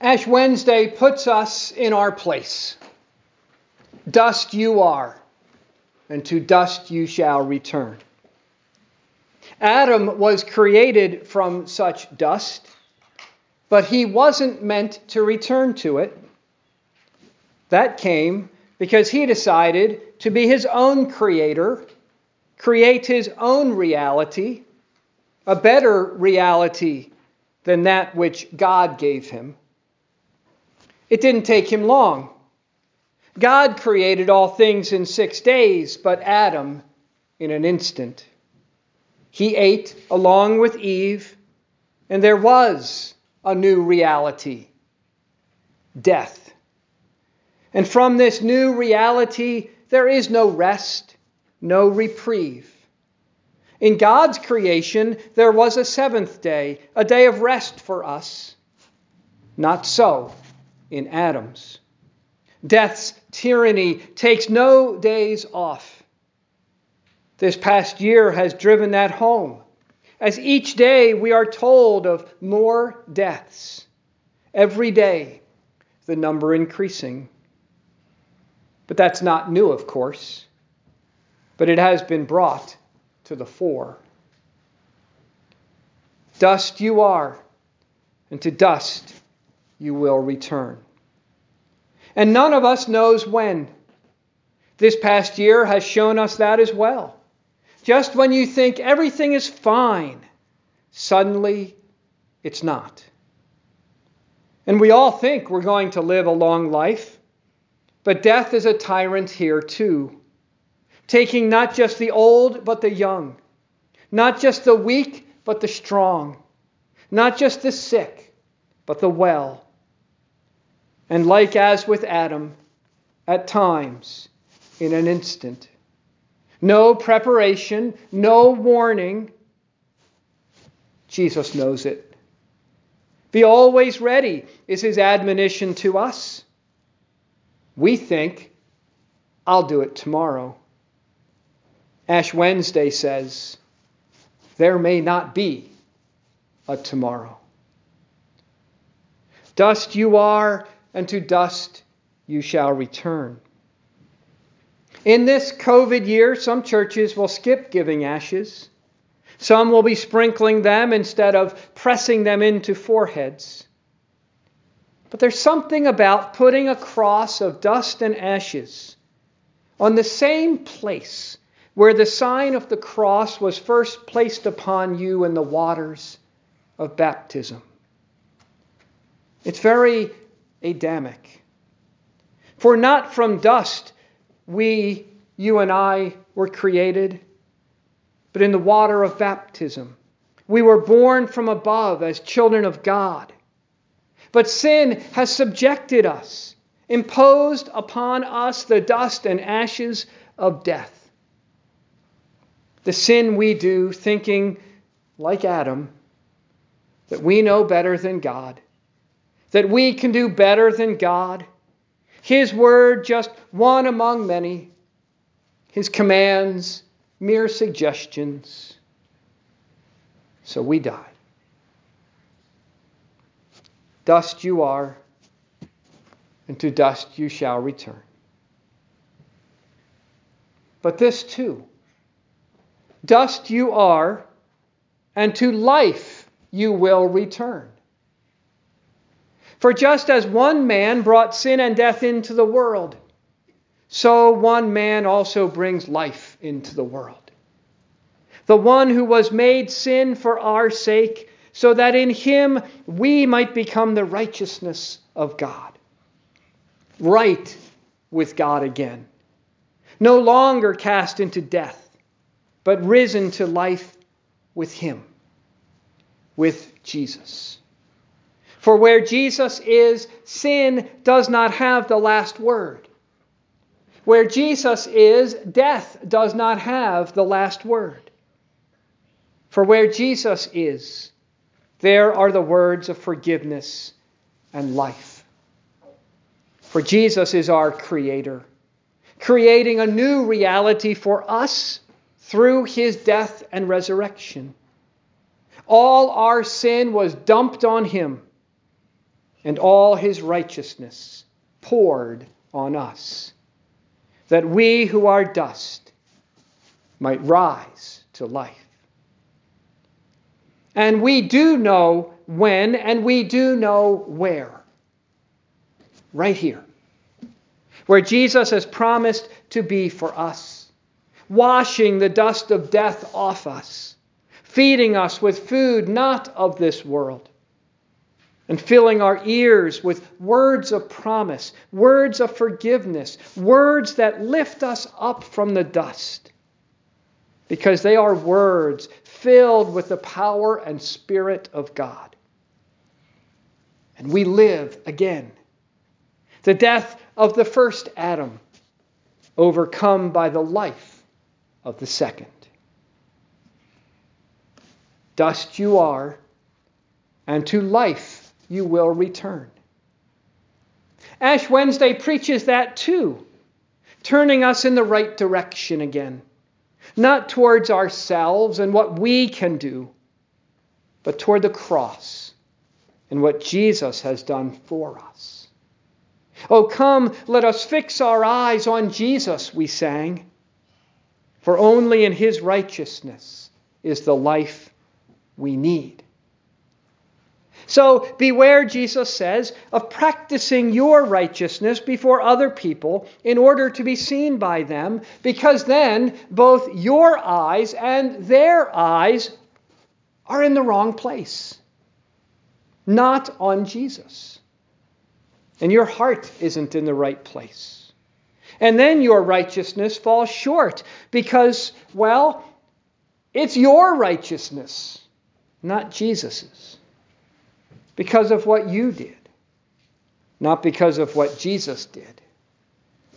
Ash Wednesday puts us in our place. Dust you are, and to dust you shall return. Adam was created from such dust, but he wasn't meant to return to it. That came because he decided to be his own creator, create his own reality, a better reality than that which God gave him. It didn't take him long. God created all things in six days, but Adam in an instant. He ate along with Eve, and there was a new reality death. And from this new reality, there is no rest, no reprieve. In God's creation, there was a seventh day, a day of rest for us. Not so in Adam's. Death's tyranny takes no days off. This past year has driven that home, as each day we are told of more deaths. Every day, the number increasing. But that's not new, of course, but it has been brought to the fore. Dust you are, and to dust you will return. And none of us knows when. This past year has shown us that as well. Just when you think everything is fine, suddenly it's not. And we all think we're going to live a long life, but death is a tyrant here too, taking not just the old, but the young, not just the weak, but the strong, not just the sick, but the well and like as with Adam, at times, in an instant. No preparation, no warning. Jesus knows it. Be always ready is his admonition to us. We think, I'll do it tomorrow. Ash Wednesday says, there may not be a tomorrow. Dust you are, and to dust you shall return. In this COVID year, some churches will skip giving ashes. Some will be sprinkling them instead of pressing them into foreheads. But there's something about putting a cross of dust and ashes on the same place where the sign of the cross was first placed upon you in the waters of baptism. It's very Adamic. For not from dust we, you and I, were created, but in the water of baptism. We were born from above as children of God. But sin has subjected us, imposed upon us the dust and ashes of death. The sin we do, thinking, like Adam, that we know better than God, that we can do better than God. His word, just one among many. His commands, mere suggestions. So we die. Dust you are, and to dust you shall return. But this too dust you are, and to life you will return. For just as one man brought sin and death into the world, so one man also brings life into the world. The one who was made sin for our sake, so that in him we might become the righteousness of God. Right with God again. No longer cast into death, but risen to life with him, with Jesus. For where Jesus is, sin does not have the last word. Where Jesus is, death does not have the last word. For where Jesus is, there are the words of forgiveness and life. For Jesus is our Creator, creating a new reality for us through His death and resurrection. All our sin was dumped on Him and all his righteousness poured on us, that we who are dust might rise to life. And we do know when, and we do know where. Right here, where Jesus has promised to be for us, washing the dust of death off us, feeding us with food not of this world and filling our ears with words of promise, words of forgiveness, words that lift us up from the dust. Because they are words filled with the power and spirit of God. And we live again. The death of the first Adam, overcome by the life of the second. Dust you are, and to life you will return. Ash Wednesday preaches that too, turning us in the right direction again, not towards ourselves and what we can do, but toward the cross and what Jesus has done for us. Oh, come, let us fix our eyes on Jesus, we sang, for only in his righteousness is the life we need. So beware, Jesus says, of practicing your righteousness before other people in order to be seen by them, because then both your eyes and their eyes are in the wrong place, not on Jesus. And your heart isn't in the right place. And then your righteousness falls short because, well, it's your righteousness, not Jesus's because of what you did, not because of what Jesus did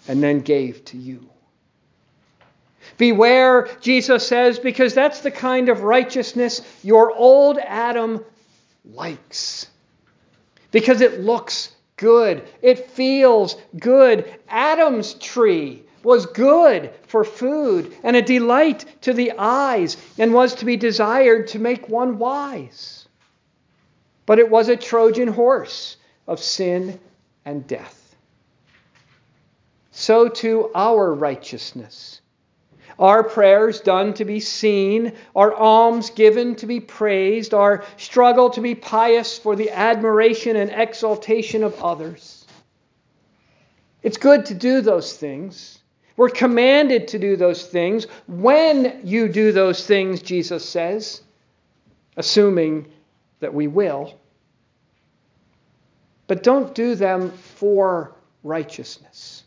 and then gave to you. Beware, Jesus says, because that's the kind of righteousness your old Adam likes. Because it looks good, it feels good. Adam's tree was good for food and a delight to the eyes and was to be desired to make one wise but it was a Trojan horse of sin and death. So too our righteousness. Our prayers done to be seen, our alms given to be praised, our struggle to be pious for the admiration and exaltation of others. It's good to do those things. We're commanded to do those things when you do those things, Jesus says, assuming that we will. But don't do them for righteousness,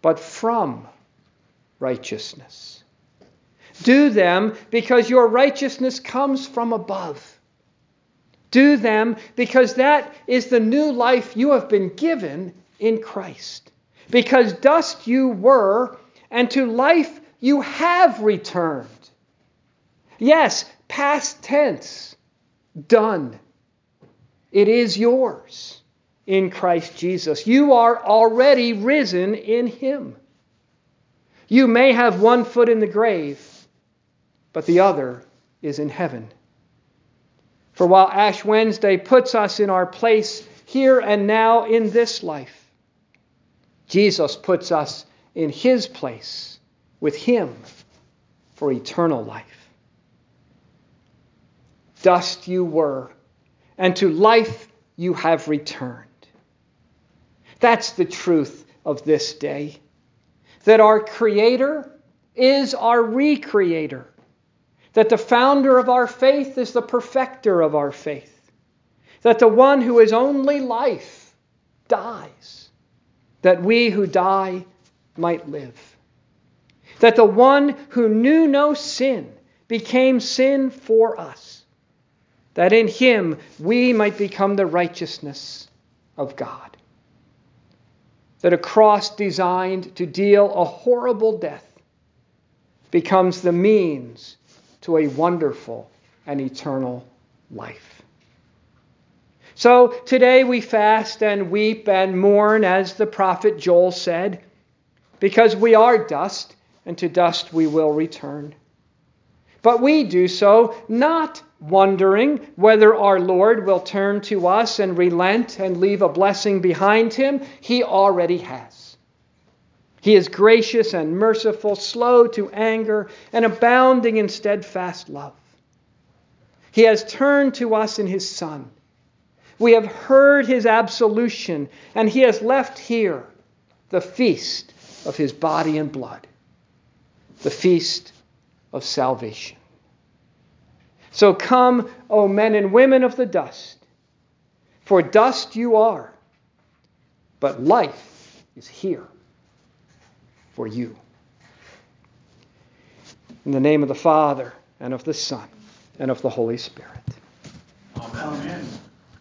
but from righteousness. Do them because your righteousness comes from above. Do them because that is the new life you have been given in Christ. Because dust you were, and to life you have returned. Yes, past tense, done. It is yours in Christ Jesus. You are already risen in Him. You may have one foot in the grave, but the other is in heaven. For while Ash Wednesday puts us in our place here and now in this life, Jesus puts us in His place with Him for eternal life. Dust you were and to life you have returned. That's the truth of this day. That our Creator is our recreator. That the founder of our faith is the perfecter of our faith. That the one who is only life dies. That we who die might live. That the one who knew no sin became sin for us that in him we might become the righteousness of God. That a cross designed to deal a horrible death becomes the means to a wonderful and eternal life. So today we fast and weep and mourn, as the prophet Joel said, because we are dust, and to dust we will return. But we do so not wondering whether our Lord will turn to us and relent and leave a blessing behind him, he already has. He is gracious and merciful, slow to anger, and abounding in steadfast love. He has turned to us in his Son. We have heard his absolution, and he has left here the feast of his body and blood, the feast of salvation. So come, O men and women of the dust, for dust you are, but life is here for you. In the name of the Father, and of the Son, and of the Holy Spirit.